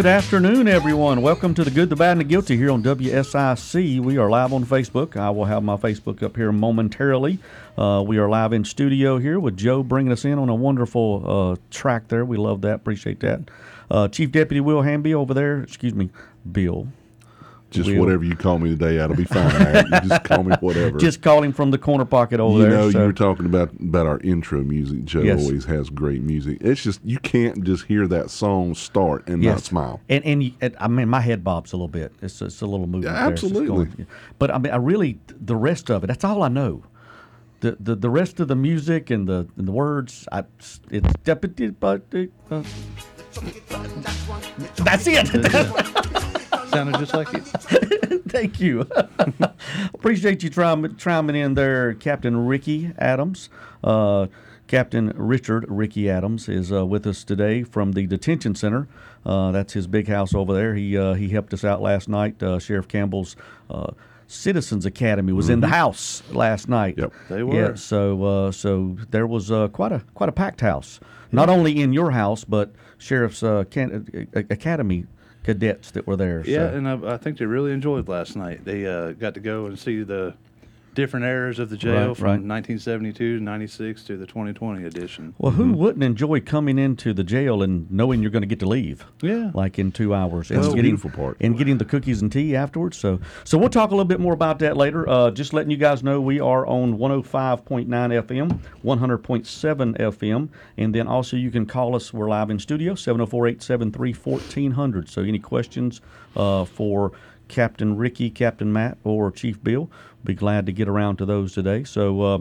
Good afternoon, everyone. Welcome to the Good, the Bad, and the Guilty here on WSIC. We are live on Facebook. I will have my Facebook up here momentarily. Uh, we are live in studio here with Joe bringing us in on a wonderful uh, track there. We love that. Appreciate that. Uh, Chief Deputy Will Hamby over there. Excuse me, Bill. Just Will. whatever you call me today, that'll be fine. Matt. You just call me whatever. Just call him from the corner pocket over you there. know, so- you were talking about about our intro music. Joe Yes. always has great music. It's just you can't just hear that song start and not smile. And and, you- and I mean, my head bobs a little bit. It's it's a little movement. Yeah, there. It's absolutely. going- But I mean, I really the rest of it. That's all I know. The the, the rest of the music and the and the words. I it's but uh, that's it. Sounded just like you. Thank you. Appreciate you trying chiming in there, Captain Ricky Adams. Uh, Captain Richard Ricky Adams is uh, with us today from the detention center. Uh, that's his big house over there. He uh, he helped us out last night. Uh, Sheriff Campbell's uh, Citizens Academy was in the house last night. Yep. They were. Yeah, so uh, so there was uh, quite a quite a packed house. Not only in your house, but Sheriff's uh, can- uh, Academy cadets that were there. Yeah, so. and I, I think they really enjoyed last night. They uh, got to go and see the different eras of the jail Right, from right. 1972 to 96 to the 2020 edition. Well, who wouldn't enjoy coming into the jail and knowing you're going to get to leave? Yeah. like in two hours, and That's the getting beautiful part. and getting the cookies and tea afterwards. So, so we'll talk a little bit more about that later. Uh, just letting you guys know we are on 105.9 FM, 100.7 FM, and then also you can call us. We're live in studio 704-873-1400. So, any questions uh, for Captain Ricky, Captain Matt, or Chief Bill? Be glad to get around to those today. So. Uh,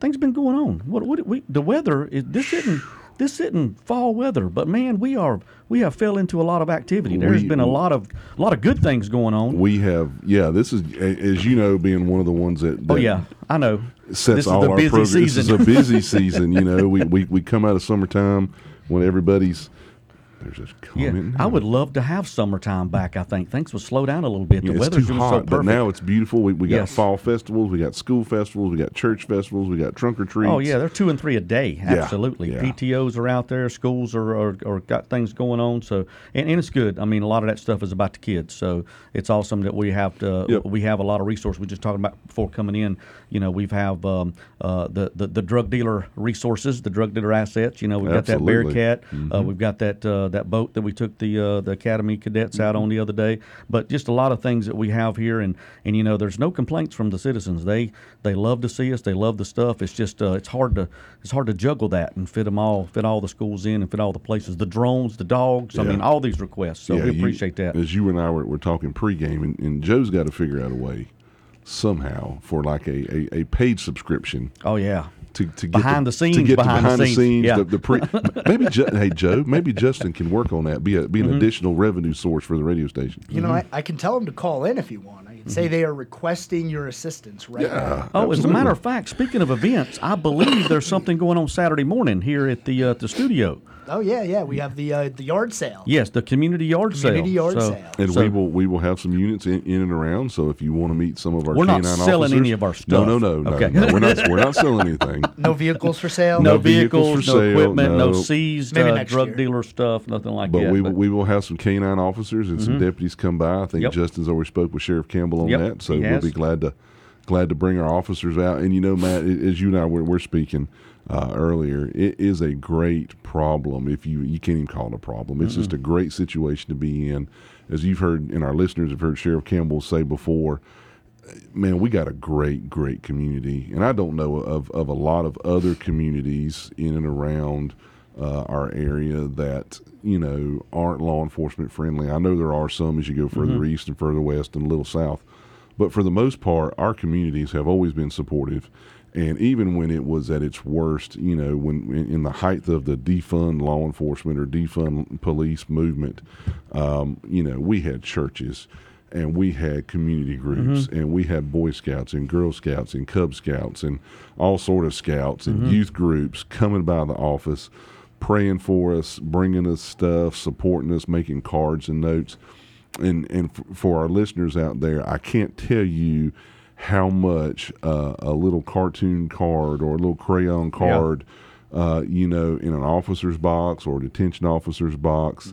things been going on. What what we the weather is this isn't this isn't fall weather, but man, we are we have fell into a lot of activity. There's We- been a lot of a lot of good things going on. We have, yeah. This is, as you know, being one of the ones that, oh yeah, I know. sets this all our busy programs. This is a busy season. You know, we, we we come out of summertime when everybody's there's yeah, comment. I would love to have summertime back. I think things would slow down a little bit. The Yeah, it's weather's too hot, so but now it's beautiful. We, we got Yes. fall festivals, we got school festivals, we got church festivals, we got trunk or treats. Oh yeah, they're two and three a day. Absolutely. yeah. PTOs are out there. Schools are, are, are got things going on. So and, and it's good. I mean, a lot of that stuff is about the kids. So it's awesome that we have to. Yep. We have a lot of resources. We just talking about before coming in. You know, we've have um, uh, the, the the drug dealer resources, the drug dealer assets. You know, we've got that Absolutely. Bearcat. Mm-hmm. Uh, we've got that uh, that boat that we took the uh, the academy cadets out Mm-hmm. on the other day. But just a lot of things that we have here, and and you know, there's no complaints from the citizens. They they love to see us. They love the stuff. It's just uh, it's hard to it's hard to juggle that and fit them all, fit all the schools in, and fit all the places. The drones, the dogs. I mean, all these requests. So Yeah, we you- appreciate that. As you and I were, were talking pregame, and, and Joe's got to figure out a way somehow for like a, a, a paid subscription Oh yeah. to, to get Behind the to scenes, get behind to the behind the scenes, scenes, yeah. the, the pre. maybe Ju- hey Joe, maybe Justin can work on that. Be a be an Mm-hmm. additional revenue source for the radio station. You know, I, I can tell them to call in if you want. I can say they are requesting your assistance right now. Oh, as a matter of fact, speaking of events, I believe there's something going on Saturday morning here at the uh, the studio. Oh yeah, yeah. We have the uh, the yard sale. Yes, the community yard Community sale. yard So- sale. And so- we will we will have some units in, in and around. So if you want to meet some of our We're not selling officers- any of our stuff. no, no, no, Okay. no. We're not we're not selling anything. No vehicles for sale. no, No vehicles vehicles, for no sale, equipment, no, no. seized Maybe uh, next drug year. dealer stuff, nothing like that. But that. we will we will have some canine officers and some deputies come by. I think Mm-hmm. Yep. Justin's already spoke with Sheriff Campbell on Yep, that, so we'll be glad to glad to bring our officers out. And you know, Matt, as you and I were, were speaking uh, earlier, it is a great problem. If you you can't even call it a problem, it's just a great situation to be in. As you've heard, and our listeners have heard Sheriff Campbell say before, man, we got a great, great community, and I don't know of, of a lot of other communities in and around uh, our area that you know aren't law enforcement friendly. I know there are some as you go further east and further west and a little south, but for the most part, our communities have always been supportive. And even when it was at its worst, you know, when in, the height of the defund law enforcement or defund police movement, um, you know, we had churches and we had community groups and we had boy scouts and girl scouts and cub scouts and all sort of scouts and youth groups coming by the office praying for us bringing us stuff supporting us making cards and notes and and f- for our listeners out there i can't tell you how much uh, a little cartoon card or a little crayon card uh, you know in an officer's box or a detention officer's box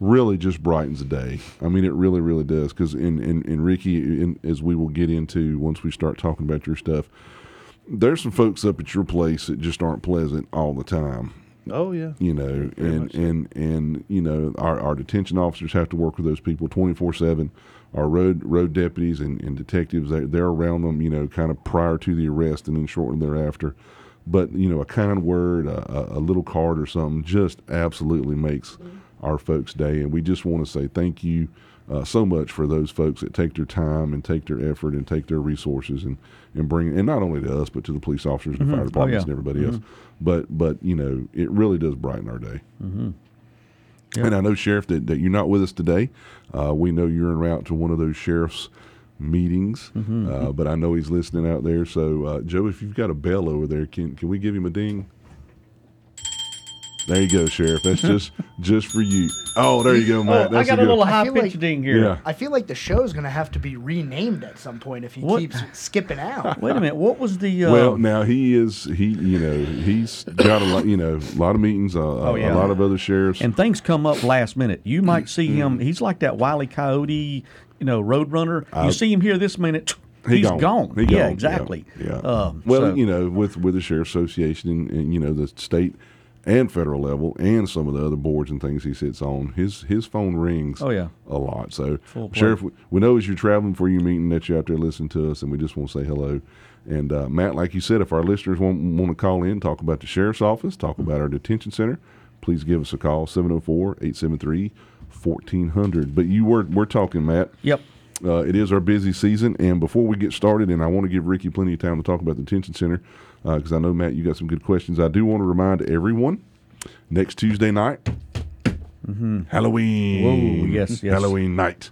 really just brightens the day. I mean, it really, really does. Because in, in, in Ricky, in, as we will get into once we start talking about your stuff, there's some folks up at your place that just aren't pleasant all the time Oh yeah. you know, Very and so. and and you know, our, our detention officers have to work with those people twenty four seven. Our road road deputies and, and detectives they they're around them, you know, kind of prior to the arrest and then shortly thereafter. But you know, a kind word, a, a- a little card or something, just absolutely makes mm-hmm. our folks' day, and we just want to say thank you. Uh, so much for those folks that take their time and take their effort and take their resources and, and bring and not only to us but to the police officers and the fire departments yeah. and everybody else. But but you know it really does brighten our day. And I know sheriff that, that you're not with us today. Uh, we know you're en route to one of those sheriff's meetings, uh, but I know he's listening out there. So uh, Joe, if you've got a bell over there, can can we give him a ding? There you go, sheriff. That's just just for you. Oh, there you go, Oh, Matt. I That's got a good- little I high feel pitched like- ding here. Yeah. I feel like the show's gonna have to be renamed at some point if he What? keeps skipping out. Wait a minute. What was the? Uh, Well, now he is he you know he's got a lot you know a lot of meetings, uh, Oh, a, yeah. a lot of other sheriffs. and things come up last minute. You might Mm-hmm. see him. He's like that wily coyote, you know, road runner. You see him here this minute. He He's gone. gone. He yeah, gone. exactly. Yeah. Um, well, so- you know, with with the sheriff association and, and you know the state and federal level and some of the other boards and things he sits on, his his phone rings. Oh, yeah. a lot. So, sheriff, we- we know as you're traveling for your meeting that you're out there listening to us, and we just want to say hello. And uh, Matt, like you said, if our listeners want want to call in, talk about the sheriff's office, talk about our detention center, please give us a call 704-873-1400. But you were we're talking, Matt. Yep. Uh, it is our busy season, and before we get started, and I want to give Ricky plenty of time to talk about the detention center, because I know Matt, you got some good questions. I do want to remind everyone next Tuesday night, Halloween. Mm-hmm. Whoa, yes, yes. Halloween night.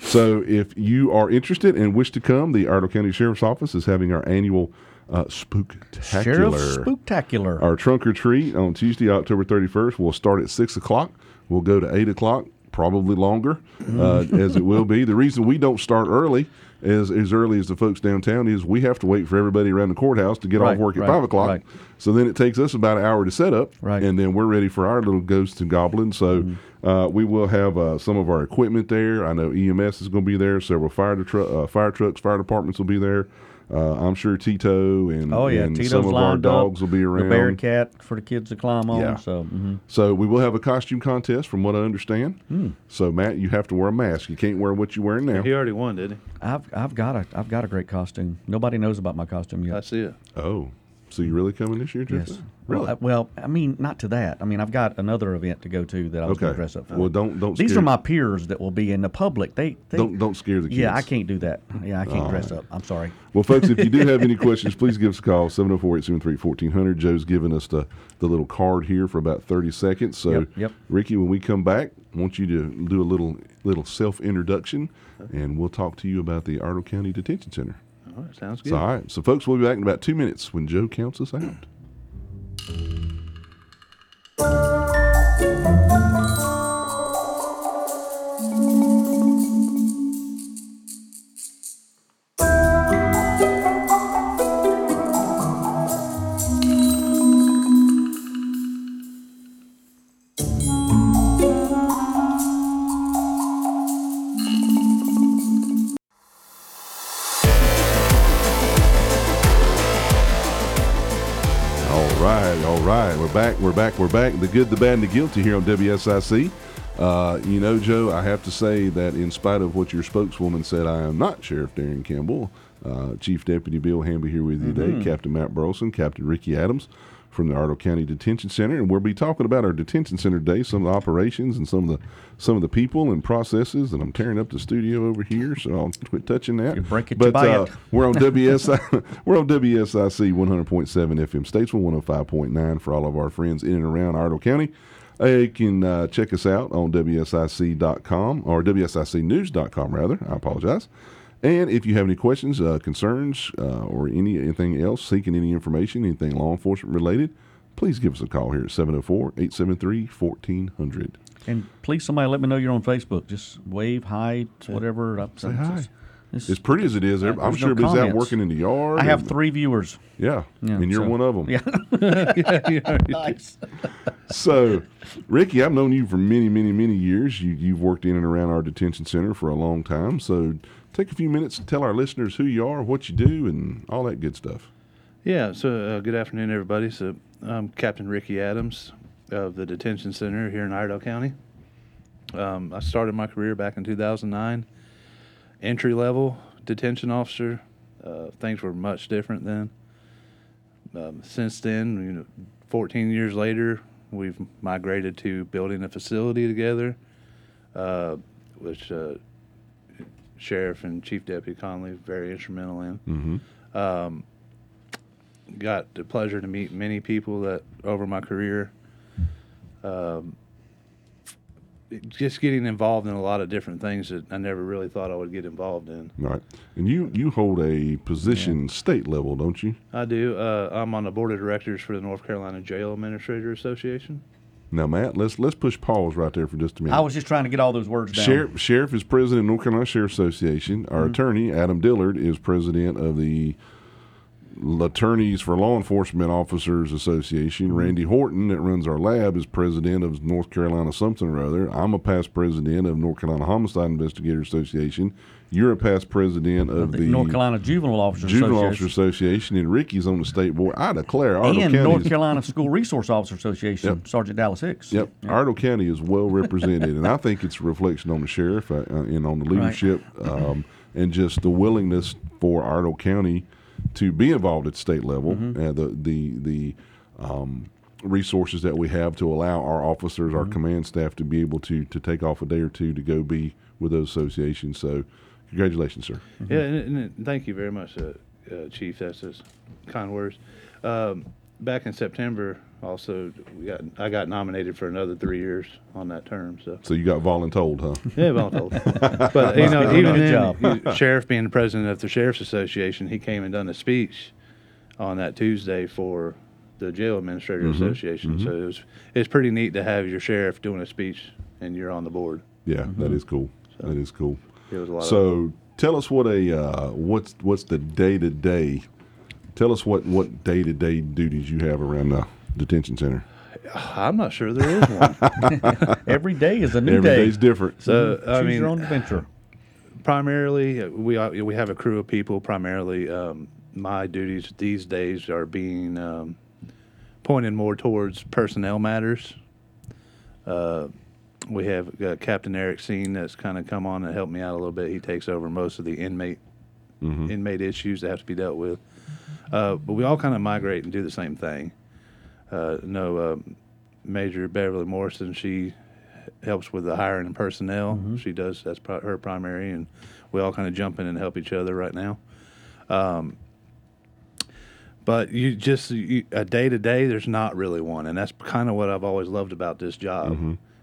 So, if you are interested and wish to come, the Iredell County Sheriff's Office is having our annual uh, spooktacular. Sheriff Spooktacular. Our trunk or treat on Tuesday, October 31st, We'll start at 6 o'clock. We'll go to 8 o'clock, probably longer, uh, as it will be. The reason we don't start early, as, as early as the folks downtown, is we have to wait for everybody around the courthouse to get Right, off work at right, 5 o'clock. right. So then it takes us about an hour to set up, Right. and then we're ready for our little ghosts and goblins. So Mm-hmm. uh, we will have uh, some of our equipment there. I know EMS is going to be there. Several fire tru- uh, fire trucks, fire departments will be there. Uh, I'm sure Tito and, Oh yeah, and Tito's some of our lined dogs up. will be around. The Bearcat for the kids to climb on. Yeah. So mhm. So we will have a costume contest, from what I understand. Hmm. So Matt, you have to wear a mask. You can't wear what you're wearing now. He already won, didn't I've I've got a I've got a great costume. Nobody knows about my costume yet. I see it. Oh, so you really coming this year, Jeff? Yes. Really? Well, I, well, I mean, not to that. I mean, I've got another event to go to that I was going to dress up for. Well, don't don't. These are my peers that will be in the public. They, they Don't don't scare the kids. Yeah, I can't do that. Yeah, I can't dress up. I'm sorry. Well, folks, if you do have any questions, please give us a call 704-873-1400. Joe's giving us the, the little card here for about 30 seconds. So, Yep, yep. Ricky, when we come back, I want you to do a little little self introduction, and we'll talk to you about the Iredell County Detention Center. All right, sounds good. All right. So, folks, we'll be back in about two minutes when Joe counts us out. Back. We're back. The good, the bad, and the guilty here on WSIC. Uh, you know, Joe, I have to say that in spite of what your spokeswoman said, I am not Sheriff Darren Campbell. Uh, Chief Deputy Bill Hamby here with you today, Captain Matt Burleyson, Captain Ricky Adams from the Iredell County Detention Center, and we'll be talking about our detention center today, some of the operations and some of the some of the people and processes. And I'm tearing up the studio over here, so I'll quit touching that. You break it, but uh, it. we're on WSI. we're on WSIC 100.7 FM Statesville, 105.9 for all of our friends in and around Iredell County. Uh, you can uh, check us out on WSIC.com or WSICnews.com, rather. I apologize. And if you have any questions, uh, concerns, uh, or any anything else, seeking any information, anything law enforcement related, please give us a call here at 704 873 1400. And please, somebody let me know you're on Facebook. Just wave, hi, whatever. Say hi. It's- As pretty as it is, I'm sure no everybody's out working in the yard. I have and- three viewers. Yeah, Yeah, and you're so- one of them. Yeah. yeah, you already did. nice. so, Ricky, I've known you for many, many, many years. You, you've worked in and around our detention center for a long time. So, take a few minutes to tell our listeners who you are, what you do, and all that good stuff. Yeah, so uh, good afternoon, everybody. So I'm Captain Ricky Adams of the detention center here in Iredell County. Um, I started my career back in 2009, entry level detention officer. Uh, things were much different then. Um, since then, you know, 14 years later, we've migrated to building a facility together, uh, which uh, Sheriff and Chief Deputy Conley very instrumental in Mm-hmm. um, got the pleasure to meet many people that over my career. Um, just getting involved in a lot of different things that I never really thought I would get involved in. All right. And you, you hold a position state level, don't you? I do. Uh, I'm on the board of directors for the North Carolina Jail Administrator Association. Now, Matt, let's let's push pause right there for just a minute. I was just trying to get all those words down. Sheriff, Sheriff is president of North Carolina Sheriff Association. Our Mm-hmm. attorney, Adam Dillard, is president of the Attorneys for Law Enforcement Officers Association. Mm-hmm. Randy Horton, that runs our lab, is president of North Carolina something or other. I'm a past president of North Carolina Homicide Investigator Association. You're a past president of, the, North Carolina Juvenile Officers Juvenile Association. Officer Association, and Ricky's on the state board. I declare, Iredell and County North is- Carolina School Resource Officer Association, Sergeant Dallas Hicks. Yep, Iredell County is well represented, and I think it's a reflection on the sheriff uh, uh, and on the leadership, um, and just the willingness for Iredell County to be involved at state level, and the the the um, resources that we have to allow our officers, our command staff, to be able to to take off a day or two to go be with those associations. So, congratulations, sir. Yeah, and, and thank you very much, uh, uh, Chief. That's just kind words. Um, back in September, also, we got I got nominated for another three years on that term. So. So you got voluntold, huh? Yeah, well told. but you know, even then, you- sheriff being the president of the sheriff's association, he came and done a speech on that Tuesday for the jail administrator Mm-hmm. association. So it was it's pretty neat to have your sheriff doing a speech and you're on the board. Yeah, that is cool. That is cool. It was a lot. of, So tell us what a uh, what's what's the day to day. Tell us what what day to day duties you have around the detention center. I'm not sure there is one. Every day is a new Every day. day's different. so I Choose mean, your own adventure. primarily uh, we we have a crew of people. Primarily, um, my duties these days are being um, pointed more towards personnel matters. Uh, we have uh, Captain Eric Seen that's kind of come on and helped me out a little bit. He takes over most of the inmate inmate issues that have to be dealt with. Uh, but we all kind of migrate and do the same thing. Uh, no, uh, Major Beverly Morrison, she helps with the hiring and personnel. She does that's pri- her primary, and we all kind of jump in and help each other right now. Um, but you just you, a day to day, there's not really one, and that's kind of what I've always loved about this job.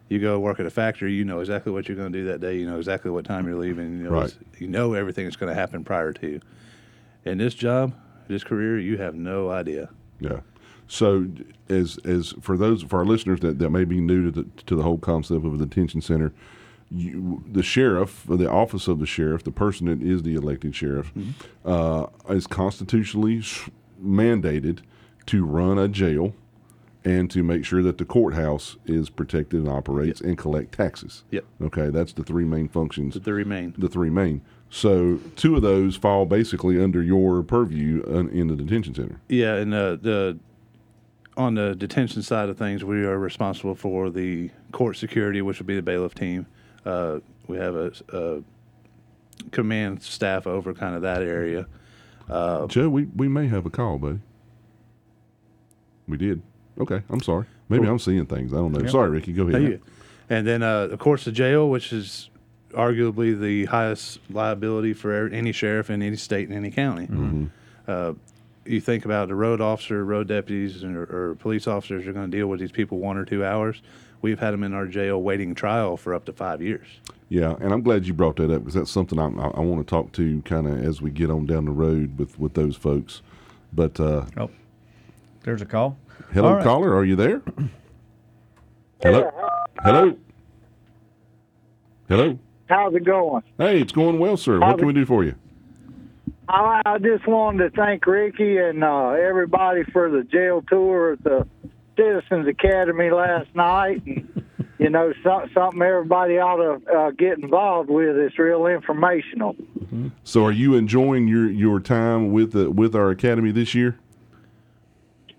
You go work at a factory, you know exactly what you're going to do that day. You know exactly what time you're leaving. You know, Right. you know everything that's going to happen prior to. you. In this job, this career, you have no idea. Yeah. So as as for those for our listeners that, that may be new to the to the whole concept of a detention center, you, the sheriff, the office of the sheriff, the person that is the elected sheriff, uh, is constitutionally mandated to run a jail and to make sure that the courthouse is protected and operates and collect taxes. Yep. Okay, that's the three main functions The three main. the three main. So two of those fall basically under your purview uh, in the detention center. Yeah, and uh, the on the detention side of things, we are responsible for the court security, which would be the bailiff team. Uh, we have a, a command staff over kind of that area. Joe, we, we may have a call, buddy. We did. Okay, I'm sorry. Maybe I'm seeing things. I don't know. Sorry, Ricky. Go ahead. And then, uh, of course, the jail, which is arguably the highest liability for er- any sheriff in any state in any county. Uh, you think about the road officer, road deputies, or, or police officers are going to deal with these people one or two hours. We've had them in our jail waiting trial for up to five years. Yeah, and I'm glad you brought that up because that's something I, I, I want to talk to kind of as we get on down the road with, with those folks. But uh, Oh, there's a call. hello, All right. caller, are you there? Hello, hello, hello. How's it going? Hey, it's going well, sir. What can we do for you? I, I just wanted to thank Ricky and uh, everybody for the jail tour at the Citizens Academy last night, and you know, so, something everybody ought to uh, get involved with. It's real informational. So, are you enjoying your your time with the with our academy this year?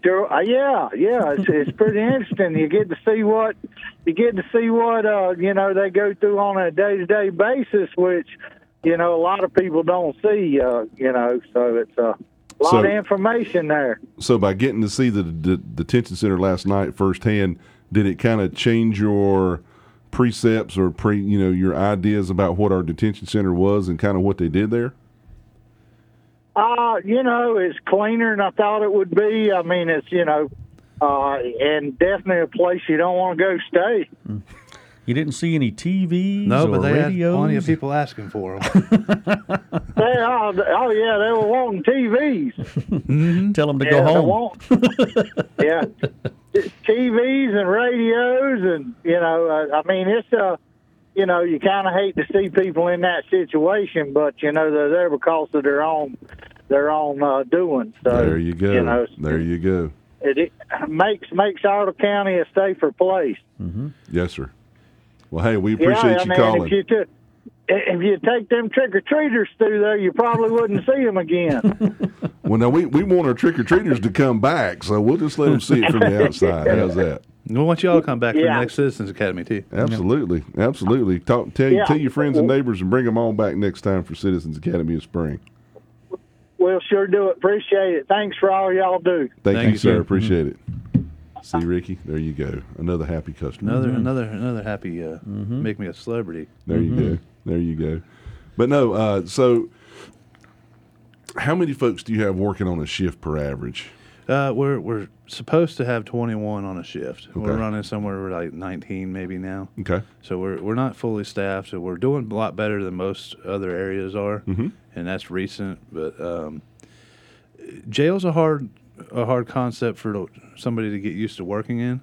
Sure, uh, yeah, yeah, it's it's pretty interesting. You get to see what you get to see what uh, you know they go through on a day to day basis, which you know a lot of people don't see. Uh, you know, so it's a lot So- of information there. So, by getting to see the, the detention center last night firsthand, did it kind of change your precepts or pre you know your ideas about what our detention center was and kind of what they did there? Uh, you know, it's cleaner than I thought it would be. I mean, it's you know, uh, and definitely a place you don't want to go stay. You didn't see any TVs No, or but they radios. had plenty of people asking for them. They, oh, oh yeah, they were wanting TVs. Tell them to yeah, go they home. want- yeah, TVs and radios, and you know, uh, I mean, it's uh, you know, you kind of hate to see people in that situation, but you know, they're there because of their own their own uh, doing. So there you go. You know, there you go. it, it makes makes Iredell County a safer place. Mm-hmm. Yes, sir. Well, hey, we appreciate yeah, I you mean, calling. if you took. If you take them trick or treaters through there, you probably wouldn't see them again. Well, now we, we want our trick or treaters to come back, so we'll just let them see it from the outside. How's that? We want y'all to come back for the next Citizens Academy too. Absolutely, absolutely. Talk, tell, Yeah. tell your friends and neighbors, and bring them all back next time for Citizens Academy in spring. we'll sure do it. Appreciate it. Thanks for all y'all do. Thank, Thank you, you, sir. sir. Appreciate it. See, Ricky, there you go. Another happy customer. Another another another happy uh, make me a celebrity. There you go. There you go. But no, uh, so how many folks do you have working on a shift per average? Uh, we're we're supposed to have 21 on a shift. We're running somewhere like 19 maybe now. Okay. So we're we're not fully staffed. So we're doing a lot better than most other areas are, Mhm. and that's recent. But um, jail's a hard a hard concept for somebody to get used to working in.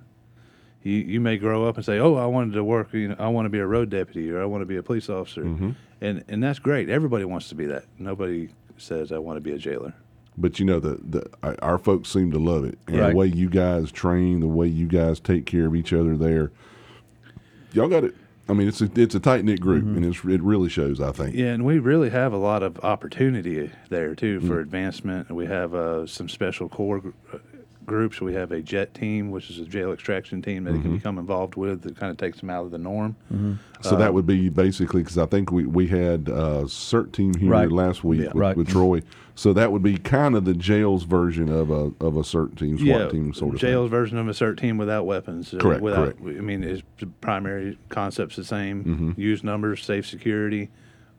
You you may grow up and say, "Oh, I wanted to work. You know, I want to be a road deputy or I want to be a police officer," and and that's great. Everybody wants to be that. Nobody says I want to be a jailer. But you know the, the our- our folks seem to love it, and Right. the way you guys train, the way you guys take care of each other there, y'all got it. I mean, it's a it's a tight knit group, and it's it really shows. I think. Yeah, and we really have a lot of opportunity there too for advancement. We have uh, some special core uh, groups. We have a jet team, which is a jail extraction team that they can become involved with. That kind of takes them out of the norm. So that would be basically because I think we we had uh, CERT team here Right. last week Yeah. with, Right. with Troy. So that would be kind of the jail's version of a of a CERT team, SWAT team sort of jail's version of a CERT team without weapons. or Correct, Without, correct. I mean, its primary concepts the same. Mm-hmm. Use numbers, safe security.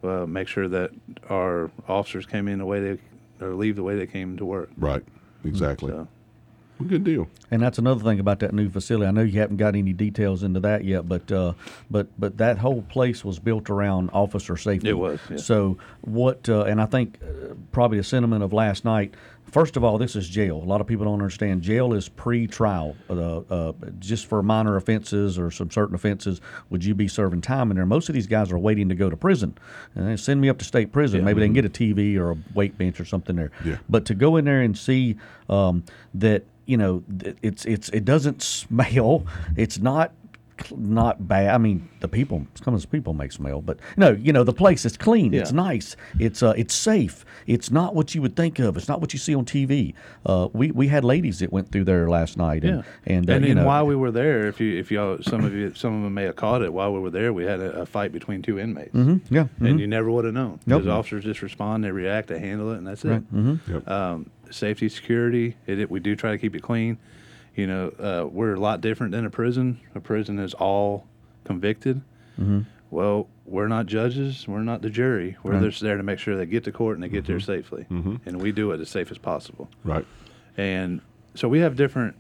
Uh, make sure that our officers came in the way they or leave the way they came to work. Right. Exactly. So. Well, good deal. And that's another thing about that new facility. I know you haven't got any details into that yet, but uh, but but that whole place was built around officer safety. It was, yeah. So what? Uh, and I think uh, probably a sentiment of last night. First of all, this is jail. A lot of people don't understand. Jail is pre-trial. Uh, uh, just for minor offenses or some certain offenses, would you be serving time in there? Most of these guys are waiting to go to prison. And send me up to state prison. Maybe they can get a TV or a weight bench or something there. Yeah. But to go in there and see um, that you know it's it's it doesn't smell. It's not not bad. I mean, the people some of the people make smell, but no, you know the place is clean. It's nice. It's uh, it's safe. It's not what you would think of. It's not what you see on TV. Uh, we we had ladies that went through there last night, and Yeah, and, uh, and, you and know, while we were there, if you if y'all some of you some of them may have caught it while we were there, we had a, a fight between two inmates, Mhm, yeah, and you never would have known Nope. because officers just respond, they react, they handle it, and that's it. Right, mhm. Yep. Um, safety, security, it, it- we do try to keep it clean. You know, uh, we're a lot different than a prison. A prison is all convicted. Mm-hmm. Well, we're not judges. We're not the jury. We're Right. just there to make sure they get to court and they get there safely, and we do it as safe as possible. Right. And so we have different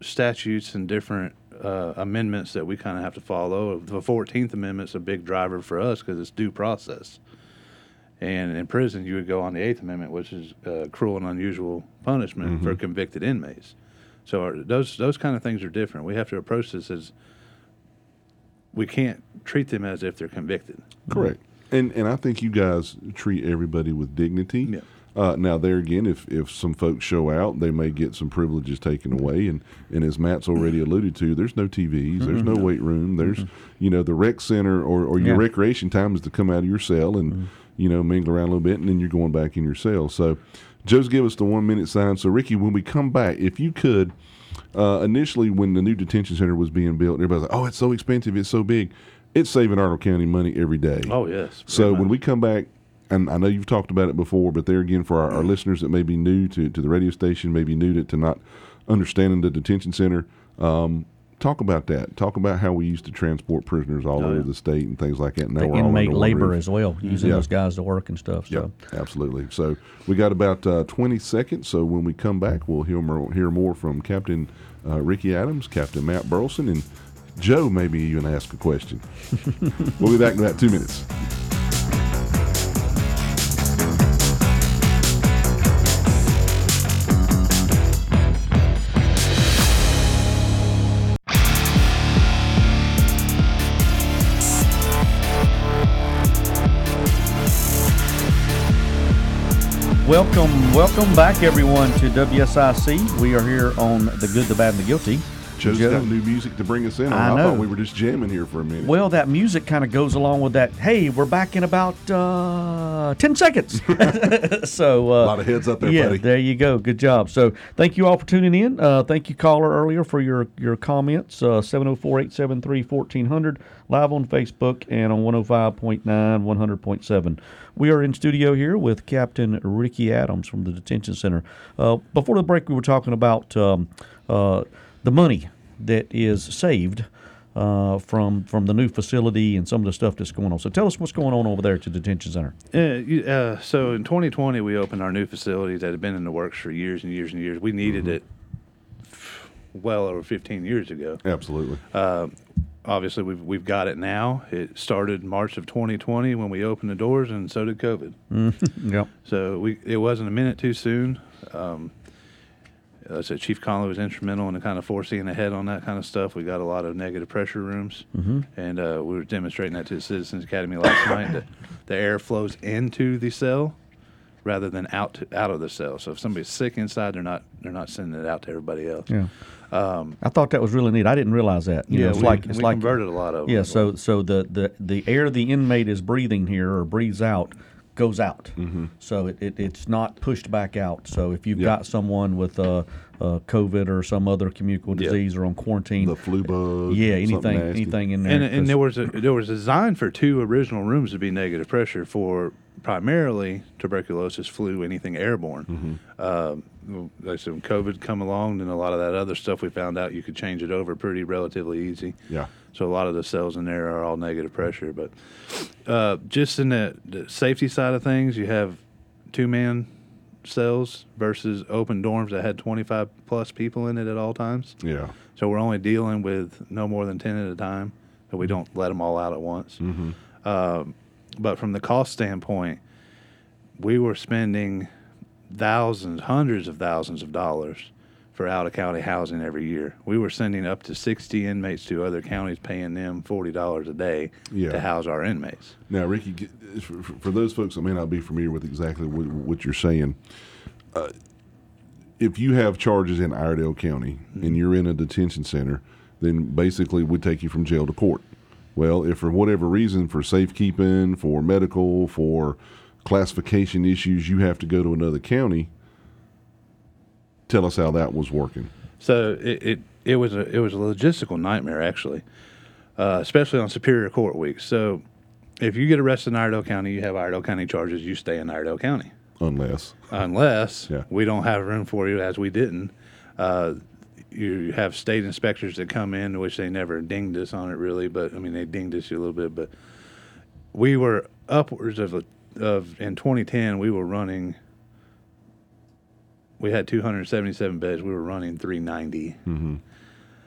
statutes and different uh, amendments that we kind of have to follow. The 14th Amendment's a big driver for us because it's due process. And in prison, you would go on the Eighth Amendment, which is uh, cruel and unusual punishment for mm-hmm. convicted inmates. So our, those those kind of things are different. We have to approach this as we can't treat them as if they're convicted. Correct. And and I think you guys treat everybody with dignity. Yeah. Uh, now there again, if if some folks show out, they may get some privileges taken away. And and as Matt's already alluded to, there's no TVs, there's mm-hmm. no weight room, there's mm-hmm. you know the rec center or, or your Yeah. recreation time is to come out of your cell and you know mingle around a little bit, and then you're going back in your cell. So Joe's give us the one minute sign. So Ricky, when we come back, if you could. Uh, initially, when the new detention center was being built, everybody's like, "Oh, it's so expensive, it's so big." It's saving Iredell County money every day. Oh yes. So very when we come back, and I know you've talked about it before, but there again, for our, our listeners that may be new to, to the radio station, maybe new to, to not understanding the detention center, um, talk about that. Talk about how we used to transport prisoners all Oh, over yeah. the state and things like that. Now The inmate labor as well, using Yeah. those guys to work and stuff. So. Yeah, absolutely. So we got about uh, 20 seconds. So when we come back, we'll hear more, hear more from Captain uh, Ricky Adams, Captain Matt Burleyson, and Joe. Maybe even ask a question. we'll be back in about two minutes. Welcome, welcome back, everyone, to WSIC. We are here on the good, the bad, and the guilty. Joe's Joe- got new music to bring us in. I I, know. thought we were just jamming here for a minute. Well, that music kind of goes along with that. Hey, we're back in about uh, ten seconds. so uh, a lot of heads up there, yeah, buddy. there you go. Good job. So thank you all for tuning in. Uh, thank you, caller, earlier for your your comments. Uh, 704-873-1400, live on Facebook and on 105.9, 100.7. We are in studio here with Captain Ricky Adams from the detention center. Uh, before the break, we were talking about um, uh, the money that is saved uh, from from the new facility and some of the stuff that's going on. So tell us what's going on over there at the detention center. Yeah, you, uh, so in 2020 we opened our new facility that had been in the works for years and years and years. We needed Mm-hmm. it f- well over 15 years ago. Absolutely. Uh, obviously, we've we've got it now. It started March of 2020 when we opened the doors, and so did COVID. Yep. So we it wasn't a minute too soon. Um, uh, so Chief Conley was instrumental in kind of foreseeing ahead on that kind of stuff. We got a lot of negative pressure rooms, and uh, we were demonstrating that to the Citizens Academy last night that the air flows into the cell rather than out to, out of the cell. So if somebody's sick inside, they're not they're not sending it out to everybody else. Yeah. I thought that was really neat. I didn't realize that. You know, it's Um, we, like it's we like converted a lot of them. yeah. So so the, the the air the inmate is breathing here or breathes out goes out. Mm-hmm. So it, it it's not pushed back out. So if you've Yeah. got someone with uh, uh, COVID or some other communicable Yeah. disease or on quarantine, The flu bug. yeah, anything anything in there. and, and 'cause- there was a there was a design for two original rooms to be negative pressure for primarily tuberculosis, flu, anything airborne. Um, like I said, when COVID come along, and a lot of that other stuff, we found out you could change it over pretty relatively easy. Yeah. So a lot of the cells in there are all negative pressure, but uh, just in the, the safety side of things, you have two man cells versus open dorms that had 25 plus people in it at all times. Yeah. So we're only dealing with no more than 10 at a time, so we don't let them all out at once. Um, but from the cost standpoint, we were spending thousands, hundreds of thousands of dollars for out of county housing every year. We were sending up to 60 inmates to other counties, paying them $40 a day Yeah. to house our inmates. Now, Ricky, for, those folks that may not be familiar with exactly what, you're saying, uh, if you have charges in Iredell County and you're in a detention center, then basically we take you from jail to court. Well, if for whatever reason, for safekeeping, for medical, for classification issues, you have to go to another county, tell us how that was working. So it, it, it was a it was a logistical nightmare actually, uh, especially on Superior Court weeks. So if you get arrested in Iredell County, you have Iredell County charges. You stay in Iredell County Unless, unless Yeah. we don't have room for you, as we didn't. Uh, you have state inspectors that come in, which they never dinged us on it really, but I mean they dinged us a little bit, but we were upwards of of in 2010 we were running. We had 277 beds. We were running 390. Mm-hmm.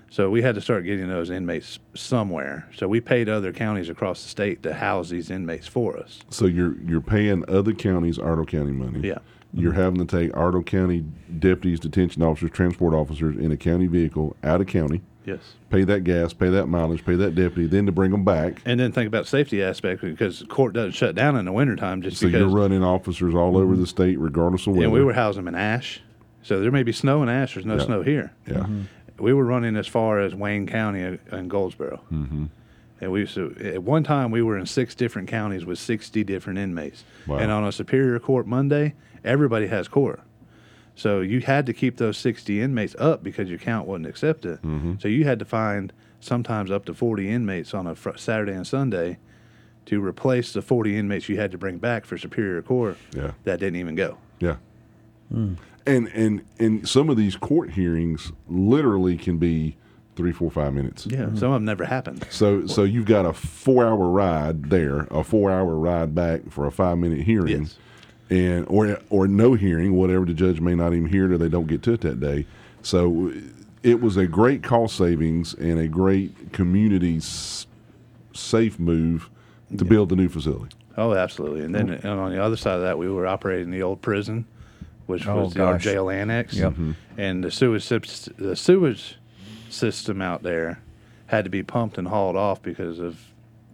So we had to start getting those inmates somewhere. So we paid other counties across the state to house these inmates for us. so you're you're paying other counties Iredell County money. Yeah. You're having to take Iredell County deputies, detention officers, transport officers in a county vehicle out of county. Yes. pay that gas, pay that mileage, pay that deputy, then to bring them back. And then think about safety aspect because court doesn't shut down in the wintertime just So because. you're running officers all over the state, regardless of weather. and we were housing them in Ashe. So there may be snow in Ashe. There's no Yeah. snow here. yeah, We were running as far as Wayne County and and Goldsboro. Mm-hmm. And we to, at one time, we were in six different counties with 60 different inmates. Wow. And on a Superior Court Monday, everybody has court. So you had to keep those 60 inmates up because your count wasn't accepted. Mm-hmm. So you had to find sometimes up to 40 inmates on a fr- Saturday and Sunday to replace the 40 inmates you had to bring back for Superior Court Yeah. that didn't even go. yeah. And and and some of these court hearings literally can be three, four, five minutes. Yeah, some of them never happened. So so you've got a four hour ride there, a four hour ride back for a five minute hearing, Yes. And or or no hearing, whatever the judge may not even hear it or they don't get to it that day. So it was a great cost savings and a great community s- safe move to build the new facility. Oh, absolutely. And then oh. and on the other side of that, we were operating the old prison, which Oh, was the, our jail annex. Yep. Mm-hmm. And the sewage sys- the sewage system out there had to be pumped and hauled off because of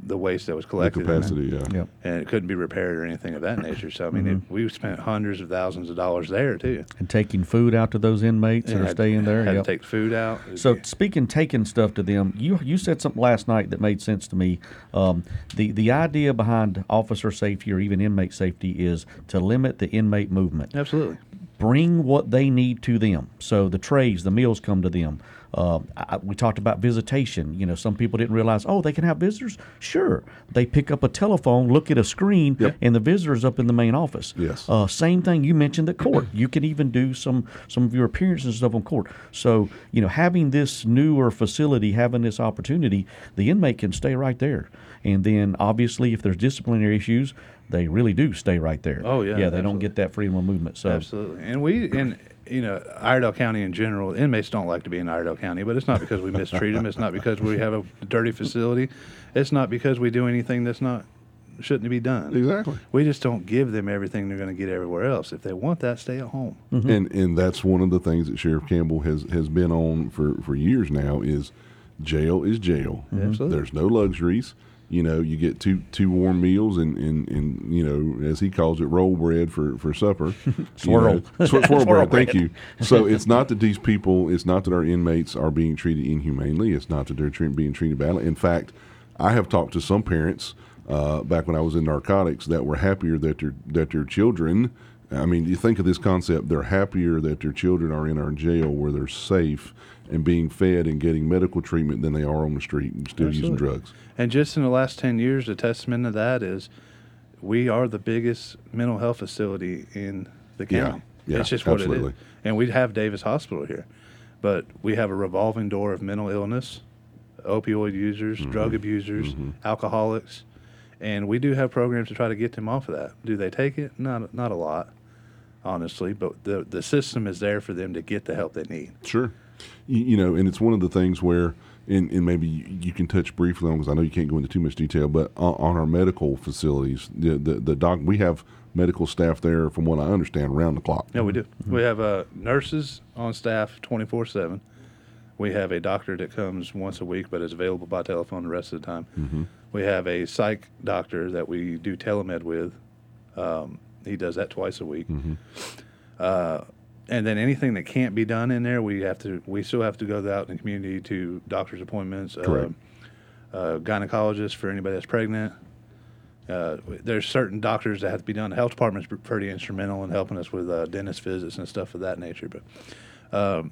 the waste that was The collected. in there. capacity, yeah. Yep. And it couldn't be repaired or anything of that nature. So I mean, it, we spent hundreds of thousands of dollars there too. And taking food out to those inmates that are had- staying there. Had Yep. to take food out. So speaking, taking stuff to them, you you said something last night that made sense to me. Um, the the idea behind officer safety or even inmate safety is to limit the inmate movement. absolutely. Bring what they need to them. So the trays, the meals come to them. Uh, I, we talked about visitation. You know, some people didn't realize, oh, they can have visitors. Sure, they pick up a telephone, look at a screen, Yep. and the visitor's up in the main office. Yes. Uh, same thing you mentioned at court. You can even do some some of your appearances and stuff on court. So you know, having this newer facility, having this opportunity, the inmate can stay right there. And then obviously, if there's disciplinary issues, they really do stay right there. Oh, yeah, yeah. They don't get that freedom of movement. So Absolutely. And we, and you know, Iredell County in general, inmates don't like to be in Iredell County, but it's not because we mistreat them. It's not because we have a dirty facility. It's not because we do anything that's not shouldn't be done. Exactly. We just don't give them everything they're going to get everywhere else. If they want that, stay at home. Mm-hmm. And and that's one of the things that Sheriff Campbell has has been on for for years now is jail is jail. Mm-hmm. Absolutely. There's no luxuries. You know, you get two two warm meals and, and, and you know, as he calls it, roll bread for, for supper. Swirl. know, sw- swirl, Swirl bread. Thank you. So it's not that these people, it's not that our inmates are being treated inhumanely. It's not that they're tre- being treated badly. In fact, I have talked to some parents uh, back when I was in narcotics that were happier that their that their children. I mean, you think of this concept. They're happier that their children are in our jail where they're safe and being fed and getting medical treatment than they are on the street and still using drugs. And just in the last 10 years, the testament of that is we are the biggest mental health facility in the Yeah, county. yeah, it's just what absolutely. it is. And we have Davis Hospital here, but we have a revolving door of mental illness, opioid users, Mm-hmm. drug abusers, alcoholics, and we do have programs to try to get them off of that. Do they take it? Not not a lot, honestly, but the the system is there for them to get the help they need. Sure. You, you know, and it's one of the things where, and, and maybe you, you can touch briefly on because I know you can't go into too much detail, but on, on our medical facilities, the, the the doc, we have medical staff there, from what I understand, round the clock. Yeah, we do. We have uh, nurses on staff 24 7. We have a doctor that comes once a week but is available by telephone the rest of the time. We have a psych doctor that we do telemed with. Um, he does that twice a week. Uh, and then anything that can't be done in there, we have to. We still have to go out in the community to doctor's appointments, Correct. uh, uh, gynecologist for anybody that's pregnant. Uh, there's certain doctors that have to be done. The health department's pretty instrumental in helping us with uh, dentist visits and stuff of that nature. But um,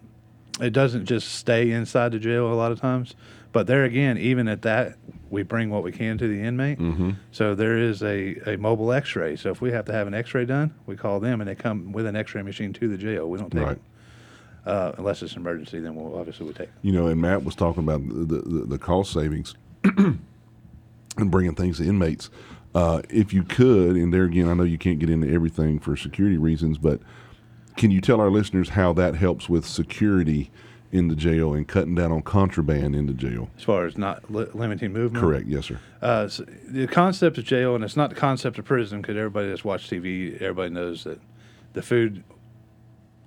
it doesn't just stay inside the jail a lot of times. But there again, even at that, we bring what we can to the inmate. Mm-hmm. So there is a, a mobile X-ray. So if we have to have an X-ray done, we call them and they come with an X-ray machine to the jail. We don't take Right. it uh, unless it's an emergency. Then we'll obviously we take it. You know, and Matt was talking about the the, the cost savings and bringing things to inmates. Uh, if you could, and there again, I know you can't get into everything for security reasons, but can you tell our listeners how that helps with security in the jail and cutting down on contraband into jail? As far as not li- limiting movement. Correct. Yes, sir. Uh, so the concept of jail, and it's not the concept of prison, because everybody that's watched TV, everybody knows that the food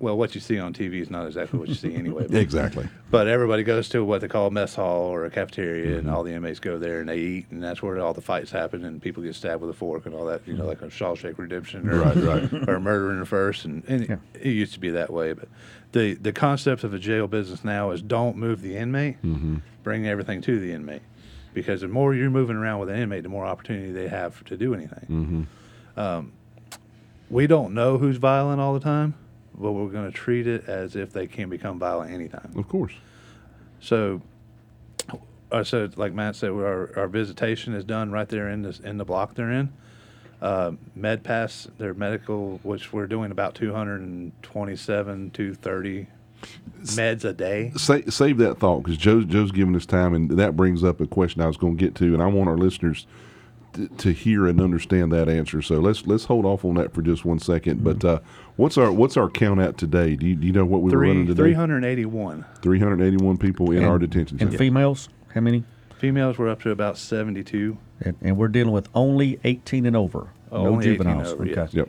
well, what you see on TV is not exactly what you see anyway. But, Exactly. but everybody goes to what they call a mess hall or a cafeteria, Mm-hmm. and all the inmates go there and they eat, and that's where all the fights happen, and people get stabbed with a fork and all that. You know, like a Shawshank Redemption, or, Right, right. or Murder in the First, and, and it, it used to be that way. But the the concept of a jail business now is don't move the inmate, Mm-hmm. bring everything to the inmate, because the more you're moving around with an inmate, the more opportunity they have to do anything. Um, we don't know who's violent all the time, but we're going to treat it as if they can become violent anytime. Of course. So, I said, like Matt said, our, our visitation is done right there in the in the block they're in. Uh, MedPass, their medical, which we're doing about 227, 230 meds a day. Sa- save that thought because Joe's Joe's giving us time, and that brings up a question I was going to get to, and I want our listeners to, to hear and understand that answer. So let's let's hold off on that for just one second. But uh, what's our what's our count at today? Do you, do you know what we were running Three, today? 381. Three hundred eighty-one people in And- our detention center. And females, how many? Females were up to about 72. And, and we're dealing with only 18 and over. Oh, no only juveniles. over, okay. yes. Yep.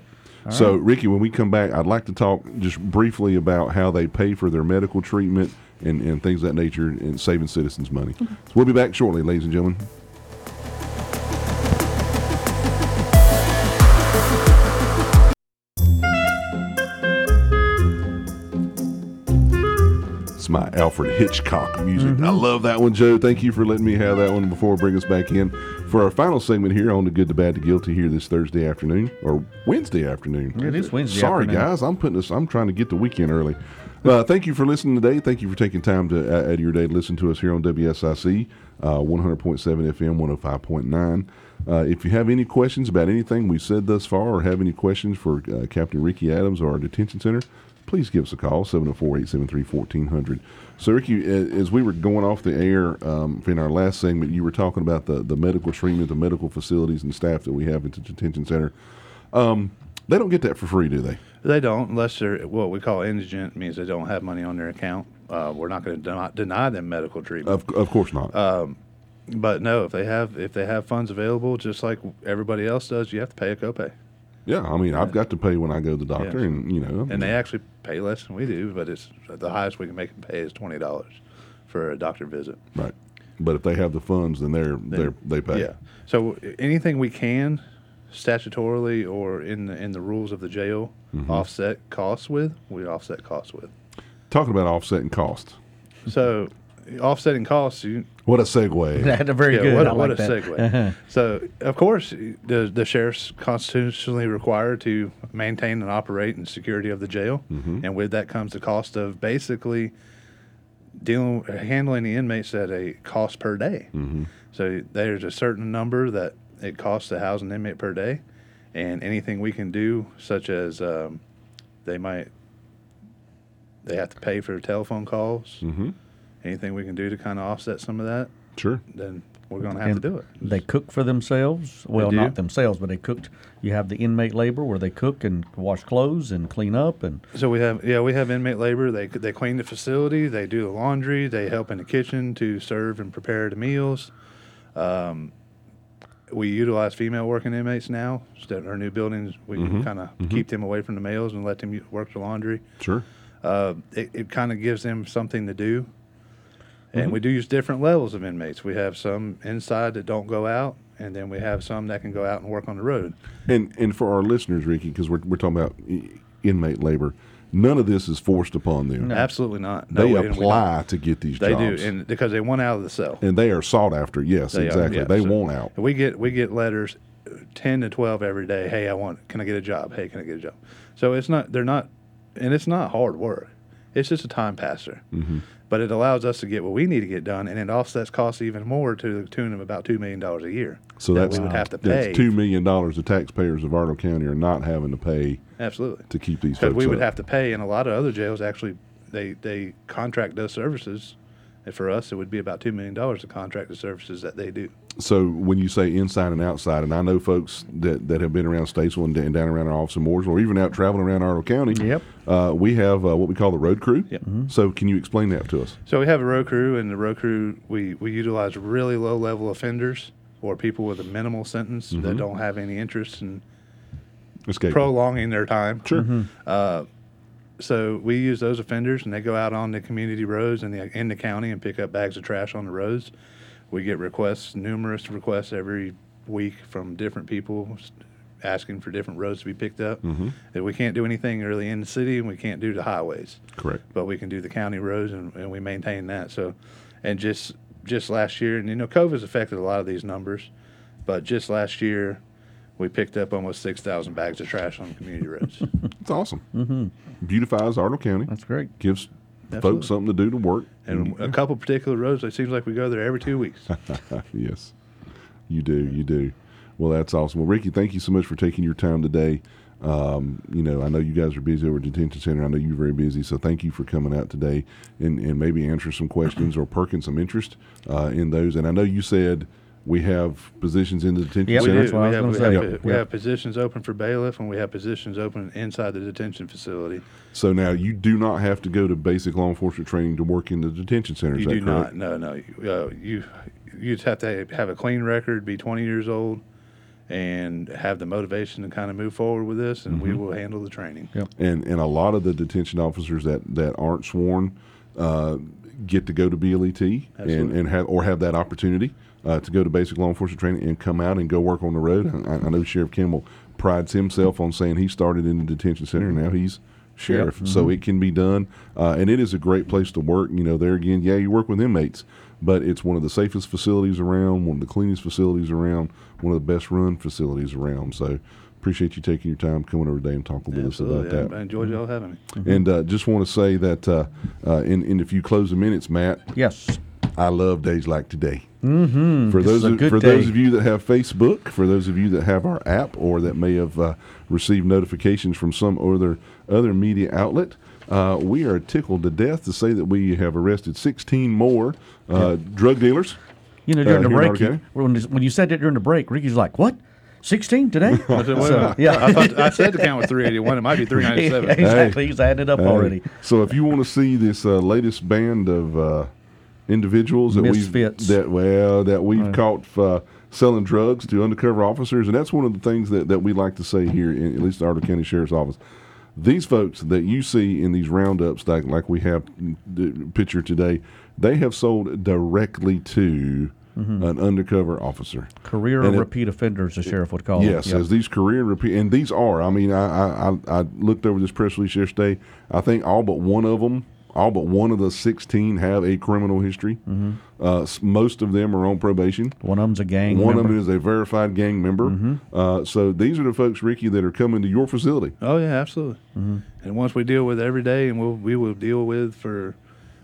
So, Ricky, when we come back, I'd like to talk just briefly about how they pay for their medical treatment and, and things of that nature and saving citizens money. So we'll be back shortly, ladies and gentlemen. It's my Alfred Hitchcock music. I love that one, Joe. Thank you for letting me have that one before bring us back in for our final segment here on the Good, the Bad, the Guilty here this Thursday afternoon or Wednesday afternoon. It is Wednesday Sorry, afternoon. guys. I'm putting this. I'm trying to get the weekend early. Uh, thank you for listening today. Thank you for taking time to uh, out of your day to listen to us here on WSIC uh, 100.7 FM, 105.9. Uh, if you have any questions about anything we said thus far, or have any questions for uh, Captain Ricky Adams or our detention center, please give us a call 704-873-1400. So, Ricky, as we were going off the air um, in our last segment, you were talking about the the medical treatment, the medical facilities, and staff that we have at the detention center. Um, they don't get that for free, do they? They don't, unless they're what we call indigent, means they don't have money on their account. Uh, we're not going to deny, deny them medical treatment. Of, of course not. But no, if they have if they have funds available, just like everybody else does, you have to pay a copay, yeah, I mean, I've got to pay when I go to the doctor, Yes. and you know, and they actually pay less than we do. But it's the highest we can make them pay is twenty dollars for a doctor visit. right. But if they have the funds, then they're they're they pay. Yeah. So anything we can, statutorily or in the in the rules of the jail, Mm-hmm. offset costs with, we offset costs with. Talking about offsetting costs. So offsetting costs, you What a segue. That's very yeah, good. What, I a, what like a that. segue. so, of course, the the sheriff's constitutionally required to maintain and operate and security of the jail, Mm-hmm. and with that comes the cost of basically dealing handling the inmates at a cost per day. Mm-hmm. So there's a certain number that it costs to house an inmate per day, and anything we can do, such as um, they might they have to pay for telephone calls. Mm-hmm. Anything we can do to kind of offset some of that, Sure. then we're going to have And to do it. They cook for themselves. Well, not themselves, but they cooked. You have the inmate labor where they cook and wash clothes and clean up and So we have yeah we have inmate labor. They they clean the facility. They do the laundry. They help in the kitchen to serve and prepare the meals. Um, we utilize female working inmates now. Of our new buildings, we kind of keep them away from the males and let them work the laundry. Sure. Uh, it it kind of gives them something to do. And we do use different levels of inmates. We have some inside that don't go out, and then we have some that can go out and work on the road. And and for our listeners, Ricky, because we're we're talking about inmate labor, none of this is forced upon them. Absolutely not. No They apply to get these jobs. They jobs. do, and because they want out of the cell. and they are sought after. Yes, They are, exactly. yeah. they So want out. We get we get letters, uh, ten to twelve every day. Hey, I want. Can I get a job? Hey, can I get a job? So it's not. They're not, and it's not hard work. It's just a time passer. Mm-hmm. But it allows us to get what we need to get done, and it offsets costs even more to the tune of about two million dollars a year. So that that's we would have to pay. that's two million dollars the taxpayers of Iredell County are not having to pay Absolutely. to keep these Because we would up. have to pay, and a lot of other jails actually they they contract those services. And for us, it would be about two million dollars of contract the services that they do. So when you say inside and outside, and I know folks that, that have been around Statesville and, and down around our office in Mooresville, or even out traveling around Iredell County, Yep. uh, we have uh, what we call the road crew. Yep. So can you explain that to us? So we have a road crew, and the road crew we we utilize really low level offenders or people with a minimal sentence that don't have any interest in Escape. prolonging their time. Sure. Uh, so we use those offenders, and they go out on the community roads in the in the county and pick up bags of trash on the roads. We get requests, numerous requests every week from different people asking for different roads to be picked up. Mm-hmm. And we can't do anything really in the city, and we can't do the highways Correct. but we can do the county roads and, and we maintain that. So, and just just last year, and you know, COVID's affected a lot of these numbers, but just last year, we picked up almost six thousand bags of trash on community roads. It's awesome. Mm-hmm. Beautifies Iredell County. That's great. Gives Absolutely. folks something to do to work. and a couple particular roads, it seems like we go there every two weeks. yes, you do. You do. Well, that's awesome. Well, Ricky, thank you so much for taking your time today. Um, you know, I know you guys are busy over at detention center. I know you're very busy, so thank you for coming out today and, and maybe answer some questions or perking some interest uh, in those. And I know you said we have positions in the detention Yep, we center. that's what I We was have, gonna we, say. have, Yep, we yep. have positions open for bailiff, and we have positions open inside the detention facility. So now you do not have to go to basic law enforcement training to work in the detention center. Is You that do correct? not. No, no. You, uh, you you just have to have a clean record, be 20 years old, and have the motivation to kind of move forward with this, and we will handle the training. Yep. and and a lot of the detention officers that that aren't sworn uh, get to go to BLET and Absolutely. and have or have that opportunity uh, to go to basic law enforcement training and come out and go work on the road. I, I know Sheriff Campbell prides himself on saying he started in the detention center now he's sheriff. So it can be done, uh, and it is a great place to work. You know, there again, yeah, you work with inmates, but it's one of the safest facilities around, one of the cleanest facilities around, one of the best run facilities around. So. Appreciate you taking your time coming over today and talking with us about Absolutely. that. I enjoyed y'all having me. And uh, just want to say that uh, uh, in, in a few closing minutes, Matt, Yes. I love days like today. Mm-hmm. For This those of, good for those of you that have Facebook, for those of you that have our app, or that may have uh, received notifications from some other other media outlet, uh, we are tickled to death to say that we have arrested 16 more uh, drug dealers. You know, Uh, during the break, you, when, when you said that during the break, Ricky's like, "What? 16 today?" I said, wait So, yeah. I thought I said the count was 381. It might be 397. exactly. He's added up Hey, already. So if you want to see this uh, latest band of uh, individuals that Misfits. we've that well that we've caught uh, selling drugs to undercover officers, and that's one of the things that, that we like to say here, in, at least the Iredell County Sheriff's Office. These folks that you see in these roundups, like like we have the picture today, they have sold directly to an undercover officer. Career And it- repeat offenders, the sheriff would call Yes, them. Yep. as these career and repeat, and these are. I mean, I I I looked over this press release yesterday. I think all but one of them, all but one of the sixteen, have a criminal history. Mm-hmm. Uh, most of them are on probation. One of them's a gang One member. of them is a verified gang member. Mm-hmm. Uh, so these are the folks, Ricky, that are coming to your facility. Oh yeah, absolutely. And once we deal with every day, and we'll we will deal with for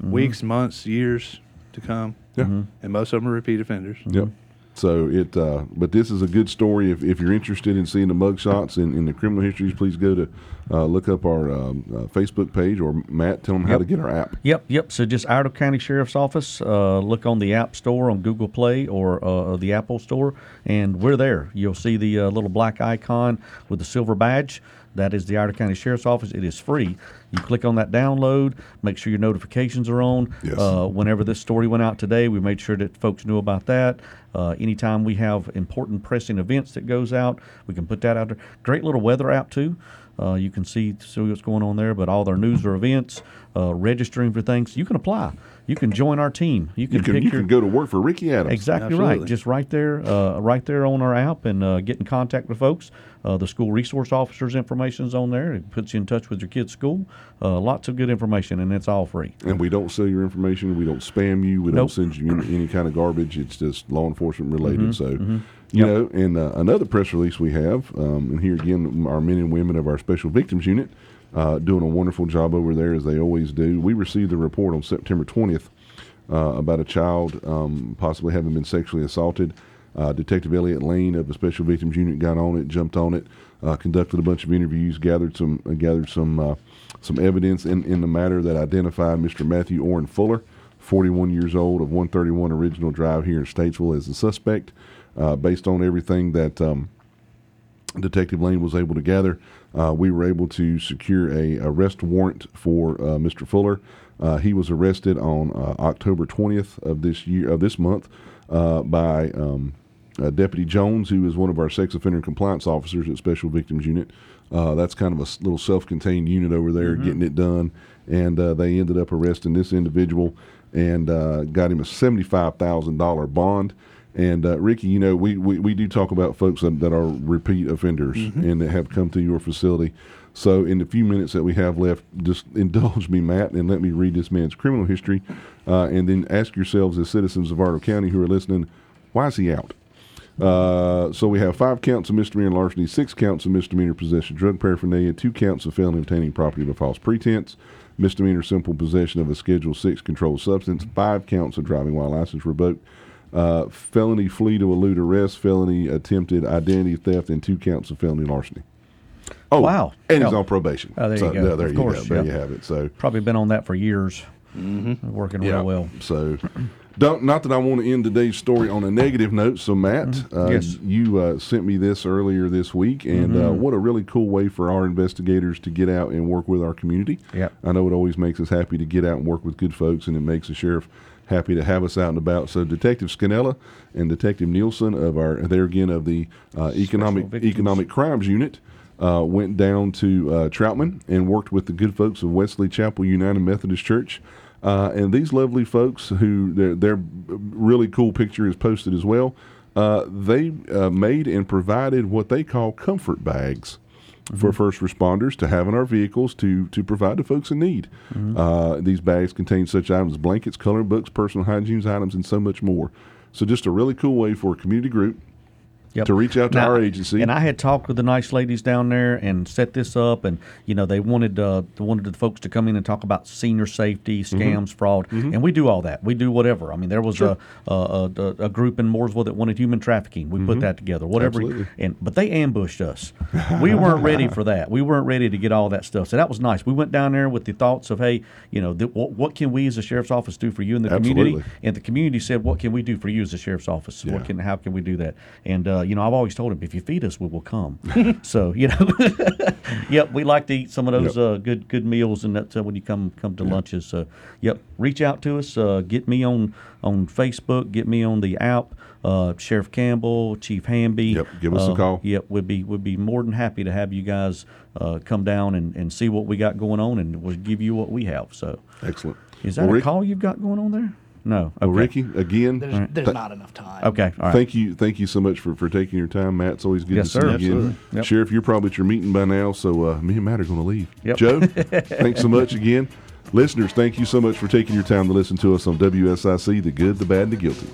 weeks, months, years to come. Yeah. And most of them are repeat offenders. Yep. So it, uh, but this is a good story. If, if you're interested in seeing the mug shots and, and the criminal histories, please go to uh, look up our um, uh, Facebook page or Matt, tell them how to get our app. Yep, yep. So just Iredell County Sheriff's Office. Uh, look on the App Store on Google Play or uh, the Apple Store, and we're there. You'll see the uh, little black icon with the silver badge. That is the Iredell County Sheriff's Office. It is free. You click on that download. Make sure your notifications are on. Yes. Uh, whenever this story went out today, we made sure that folks knew about that. Uh, anytime we have important pressing events that goes out, we can put that out there. Great little weather app too. Uh, you can see see what's going on there, but all their news or events, uh, registering for things, you can apply. You can join our team. You can, You can, pick you your can go to work for Ricky Adams. Exactly right. Just right there, uh, right there on our app, and uh, get in contact with folks. Uh, the school resource officers' information is on there. It puts you in touch with your kid's school. Uh, lots of good information, and it's all free. And we don't sell your information. We don't spam you. We Nope. don't send you any, kind of garbage. It's just law enforcement related. Mm-hmm, So, you know, and uh, another press release we have, um, and here again, our men and women of our special victims unit uh, doing a wonderful job over there as they always do. We received a report on September 20th uh, about a child um, possibly having been sexually assaulted. Uh, Detective Elliot Lane of the Special Victims Unit got on it, jumped on it, uh, conducted a bunch of interviews, gathered some uh, gathered some uh, some evidence in, in the matter that identified Mr. Matthew Orrin Fuller, 41 years old of 131 Original Drive here in Statesville, as the suspect. Uh, based on everything that um, Detective Lane was able to gather, uh, we were able to secure a arrest warrant for Mr. Fuller. He was arrested on October 20th of this year of this month by um, uh, Deputy Jones, who is one of our sex offender compliance officers at Special Victims Unit. Uh, that's kind of a little self-contained unit over there, Mm-hmm. getting it done, and uh, they ended up arresting this individual and uh, got him a seventy-five thousand dollar bond. And uh, Ricky, you know, we, we, we do talk about folks that, that are repeat offenders and that have come to your facility. So, in the few minutes that we have left, just indulge me, Matt, and let me read this man's criminal history, uh, and then ask yourselves, as citizens of Iredell County who are listening, why is he out? Uh, so we have five counts of misdemeanor larceny, six counts of misdemeanor possession of drug paraphernalia, two counts of felony obtaining property by false pretense, misdemeanor simple possession of a Schedule Six controlled substance, five counts of driving while license revoked, uh, felony flee to elude arrest, felony attempted identity theft, and two counts of felony larceny. Oh, Wow. And he's Yeah. on probation. Oh, there so, you go. no, there Of you course, go. There yeah. you have it. So Probably been on that for years. Working real well. so, don't not that I want to end today's story on a negative note. So, Matt, uh, Mm-hmm. Yes. Mm-hmm. you uh, sent me this earlier this week, and uh, what a really cool way for our investigators to get out and work with our community. Yep. I know it always makes us happy to get out and work with good folks, and it makes the sheriff happy to have us out and about. So, Detective Scanella and Detective Nielsen of our there again of the uh, economic economic crimes unit. Uh, went down to uh, Troutman and worked with the good folks of Wesley Chapel United Methodist Church. Uh, and these lovely folks, who their, their really cool picture is posted as well, uh, they uh, made and provided what they call comfort bags for first responders to have in our vehicles to to provide to folks in need. Uh, these bags contain such items as blankets, coloring books, personal hygiene items, and so much more. So just a really cool way for a community group Yep. to reach out to Now- our agency. And I had talked with the nice ladies down there and set this up, and you know they wanted uh, they wanted the folks to come in and talk about senior safety, Mm-hmm. scams, fraud, and we do all that. We do whatever. I mean, there was a, a, a a group in Mooresville that wanted human trafficking. We put that together. Whatever. Mm-hmm. Absolutely. And but they ambushed us. we weren't ready for that. We weren't ready to get all that stuff. So that was nice. We went down there with the thoughts of, hey, you know, th- what, what can we as a sheriff's office do for you in the community? And the community said, "What can we do for you as a sheriff's office? Yeah. What can, how can we do that?" And uh, you know, I've always told him, "If you feed us, we will come." so you know, yep, we like to eat some of those Yep. uh, good good meals, and that's uh, when you come come to lunches. So yep, reach out to us. Uh, get me on on Facebook. Get me on the app. Uh, Sheriff Campbell, Chief Hamby. Yep, give us a Uh, call. Yep, we'd be would be more than happy to have you guys uh, come down and, and see what we got going on, and we'll give you what we have. So Excellent. is that Well, a Rick- call you've got going on there? No. Well, Ricky, again, There's, there's th- not enough time. Okay. All right. Thank you, thank you so much for, for taking your time, Matt. It's always good Yes, to sir. see you again. Yep. Sheriff, you're probably at your meeting by now, so uh, me and Matt are going to leave. Yep. Joe, thanks so much again. Listeners, thank you so much for taking your time to listen to us on WSIC, the good, the bad, and the guilty.